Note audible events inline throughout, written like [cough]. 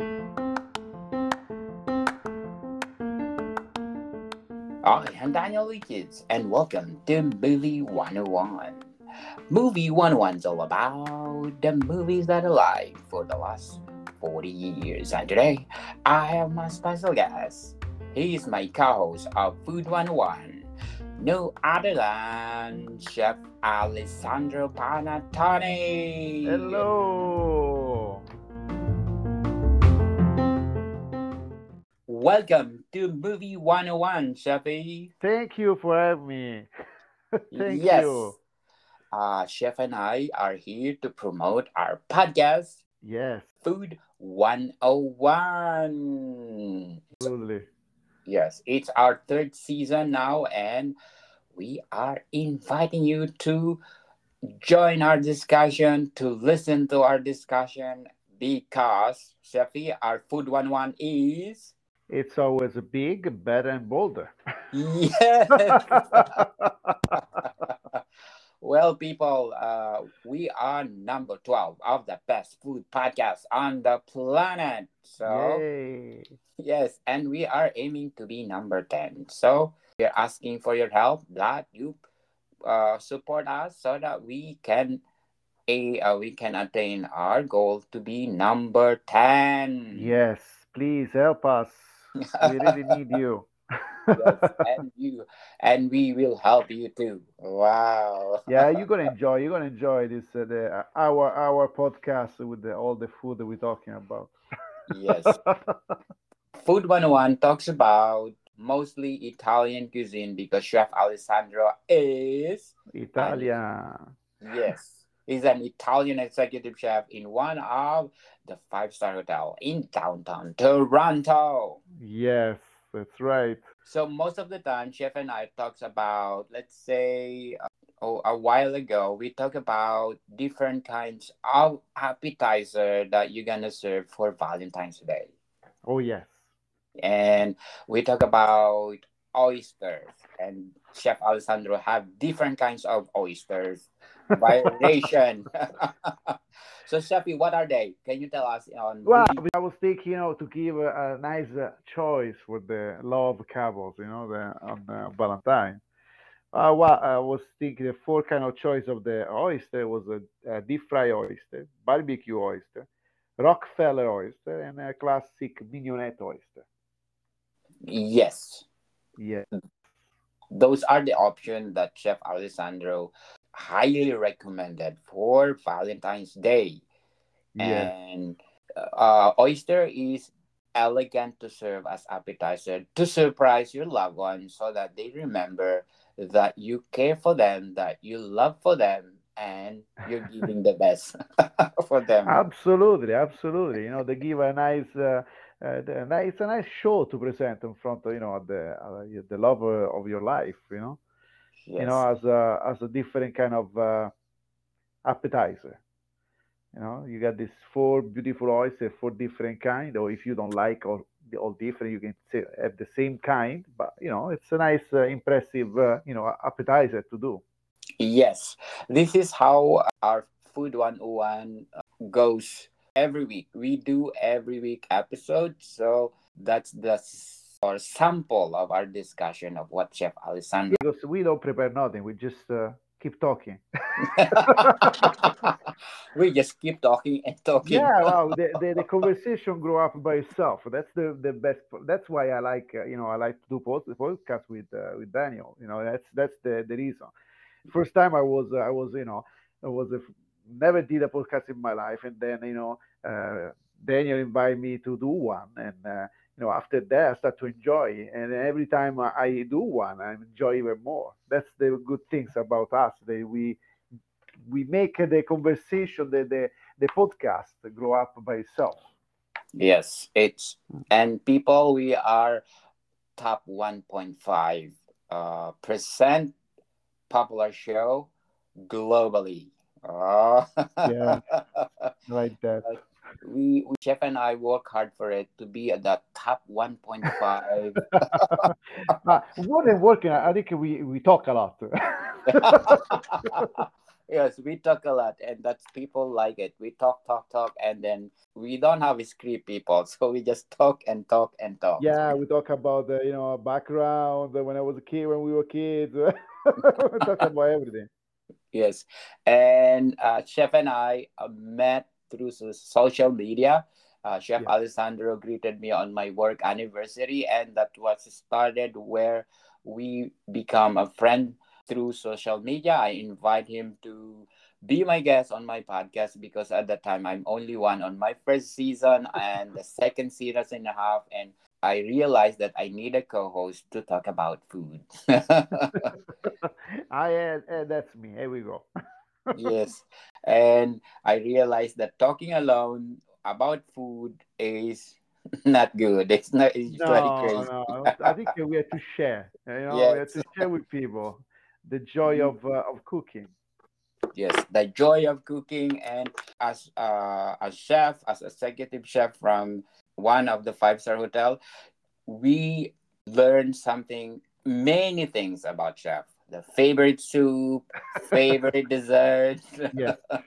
Hi, I'm Daniel Lucas, and welcome to Movie 101. Movie 101 is all about the movies that are alive for the last 40 years. And today, I have my special guest. He is my co-host of Food 101, no other than Chef Alessandro Panattoni. Hello. Welcome to Movie 101, Chefy. Thank you for having me. [laughs] Thank yes. you. Uh, Chef and I are here to promote our podcast, Yes, Food 101. absolutely. Yes, it's our third season now, and we are inviting you to join our discussion, to listen to our discussion, because, Chefy, our Food 101 is. It's always big, better, and bolder. Yes! [laughs] well, people, uh, we are number 12 of the best food podcast on the planet. So, Yay. yes, and we are aiming to be number 10. So, we're asking for your help that you uh, support us so that we can a uh, we can attain our goal to be number 10 Yes, please help us. [laughs] We really need you. yes, [laughs] and you and we will help you too wow yeah, you're [laughs] gonna enjoy. You're gonna enjoy this uh, the uh, our our podcast with the, all the food that we're talking about. yes food 101 talks about mostly italian cuisine because chef alessandro is Italian. yes he's an italian executive chef in one of the five star hotel in downtown toronto Yes, that's right. So most of the time, Chef and I talks about, let's say, uh, oh, a while ago, we talk about different kinds of appetizer that you're gonna serve for Valentine's Day, Oh yes. and we talk about oysters, and Chef Alessandro have different kinds of oysters, [laughs] variation. [laughs] so, Chefi, what are they? Can you tell us on? Well, I was thinking, you know, to give a, a nice uh, choice for the love couples, you know, the, on uh, Valentine. Uh, well, I was thinking the four kind of choice of the oyster was a, a deep fry oyster, barbecue oyster, Rockefeller oyster, and a classic mignonette oyster. Yes. Yeah, those are the options that Chef Alessandro highly recommended for Valentine's Day. yeah, And uh, oyster is elegant to serve as appetizer to surprise your loved ones so that they remember that you care for them, that you love for them, and you're [laughs] giving the best [laughs] for them. absolutely, absolutely. You know, they give a nice, uh, uh, the- nice, a nice show to present in front of, you know, the uh, the lover of your life. You know. You know, as a as a different kind of uh, appetizer. You know, you got these four beautiful oysters, four different kind, or if you don't like all all different, you can say, have the same kind. But you know, it's a nice, uh, impressive, uh, you know, appetizer to do. Yes, this is how our Food 101 uh, goes every week. We do every week episode, so that's the or sample of our discussion of what Chef Alessandro. Because we don't prepare nothing, we just uh, keep talking. [laughs] we just keep talking and talking. Yeah, well, the, the, the conversation grow up by itself. That's the the best. That's why I like, uh, you know, I like to do pod, podcast with uh, with Daniel. You know, that's that's the the reason. First time I was uh, I was you know I was a, never did a podcast in my life, and then you know uh, Daniel invited me to do one, and uh, you know after that I start to enjoy, and every time I I do one, I enjoy even more. That's the good things about us. That we we make the conversation, the the, the podcast grow up by itself. Yes, it's and people we are top 1.5 uh, percent popular show globally. Oh. Yeah. [laughs] Like that. We, we chef and I work hard for it to be at the top 1.5. [laughs] Uh, more than working, I I think we, we talk a lot. [laughs] yes, we talk a lot, and that's people like it. We talk, talk, talk, and then we don't have a script, people. So we just talk and talk and talk. Yeah, we talk about the you know background when I was a kid, when we were kids. [laughs] we talk about everything. Yes, and uh, Chef and I uh, met through social media. Uh, Chef yeah. Alessandro greeted me on my work anniversary, and that was started where we become a friend through social media. I invite him to be my guest on my podcast because at that time I'm only one on my first season [laughs] and the second season and a half, and I realized that I need a co-host to talk about food. I uh, uh, that's me. Here we go. [laughs] yes, and I realized that talking alone about food is [laughs] not good. It's not. It's no, crazy. no. I think we have to share. You know, yes. we have to share with people the joy of uh, of cooking. Yes, the joy of cooking, and as uh, a chef, as executive chef from one of the five star hotel, we learned something, many things about chef. The favorite soup, favorite [laughs] dessert. Yeah. [laughs]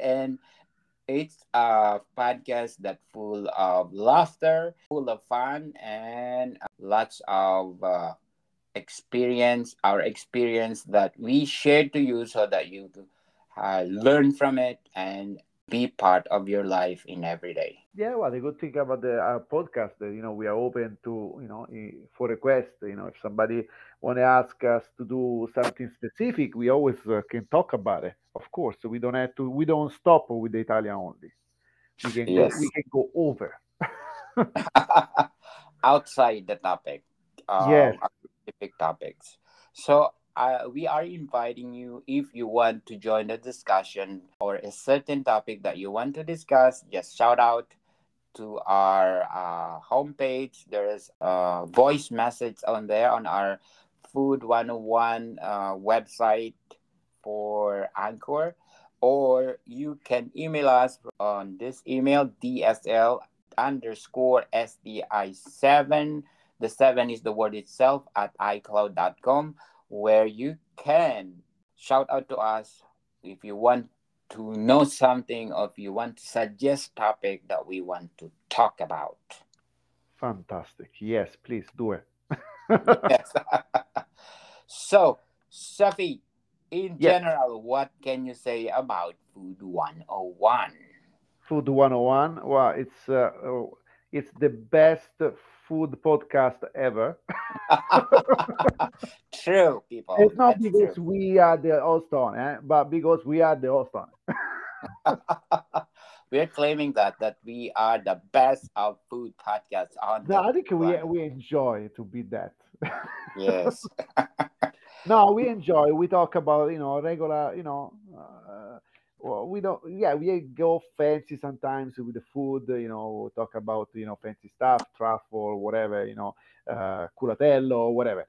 and it's a podcast that full of laughter, full of fun, and lots of uh, experience, our experience that we share to you so that you uh, learn from it and be part of your life in every day. Yeah, well, the good thing about the our podcast that you know we are open to you know for requests. You know, if somebody want to ask us to do something specific, we always uh, can talk about it. Of course, so we don't have to. We don't stop with the Italian only. We can yes. go, we can go over [laughs] outside the topic. Um, yes, specific topics. So uh, we are inviting you if you want to join the discussion or a certain topic that you want to discuss just shout out to our uh, homepage. There is a voice message on there on our food 101 uh, website for anchor or you can email us on this email dsl underscore sdi7 the 7 is the word itself at icloud.com where you can shout out to us if you want to know something or if you want to suggest topic that we want to talk about. Fantastic. Yes, please do it. yes. [laughs] so, Safi, in yes. general, what can you say about Food 101? Food 101, well, it's uh, it's the best food podcast ever. [laughs] true, people. It's not That's because true. we are the host on, eh? but because we are the host on. We're claiming that that we are the best of food podcasts on. No, I think we we enjoy to be that. yes. [laughs] no, we enjoy. We talk about you know regular you know. Well, we don't yeah we go fancy sometimes with the food you know talk about you know fancy stuff truffle whatever you know uh culatello whatever.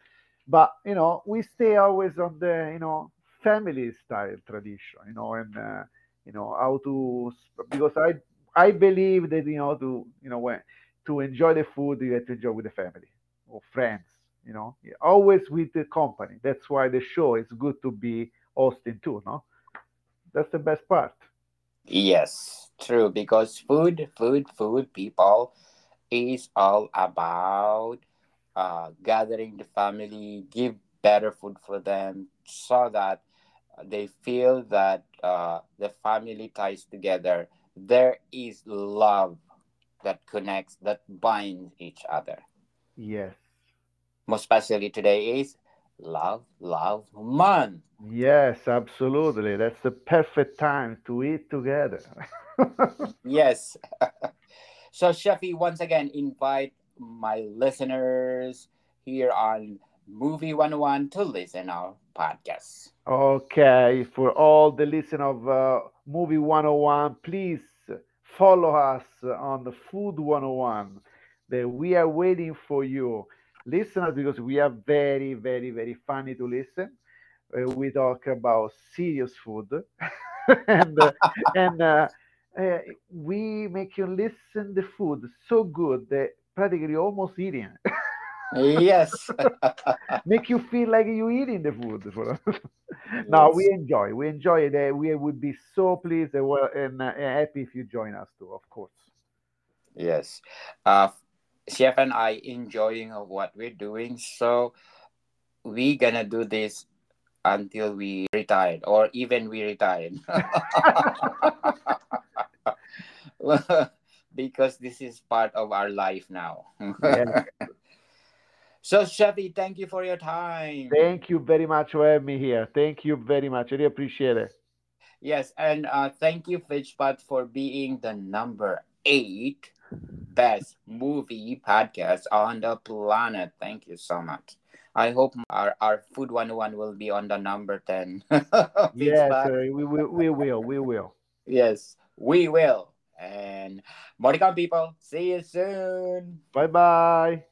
But you know we stay always on the you know family style tradition you know and uh, you know how to because i i believe that you know to you know when to enjoy the food you have to enjoy with the family or friends you know. Always with the company. That's why the show is good to be hosting too no that's the best part. Yes, true. Because food, food, food, people is all about uh, gathering the family, give better food for them so that they feel that uh, the family ties together. There is love that connects, that binds each other. Yes. Most especially today is love, love man. Yes, absolutely. That's the perfect time to eat together. [laughs] yes. [laughs] so, Shafi, once again, invite my listeners here on Movie 101 to listen our podcast. Okay, for all the listen of uh, Movie 101, please follow us on the Food 101. That we are waiting for you listeners because we are very, very, very funny to listen. Uh, we talk about serious food, [laughs] and uh, [laughs] and uh, uh, we make you listen the food so good that practically almost eating. [laughs] yes. Make you feel like you eating the food. Now we enjoy. We enjoy it. We would be so pleased and, well, and uh, happy if you join us too, of course. Yes. Chef and I enjoying of what we're doing. So we gonna do this until we retired or even we retired. [laughs] because this is part of our life now. Yeah. [laughs] so Chevy, thank you for your time. Thank you very much for having me here. Thank you very much. I really appreciate it. Yes, and uh, thank you, Feedspot, for being the number eight best movie podcast on the planet. Thank you so much. I hope our, our Food 101 will be on the number 10. [laughs] yes, uh, we, we, we will. We will. Yes, we will. And Monica people, see you soon. Bye bye.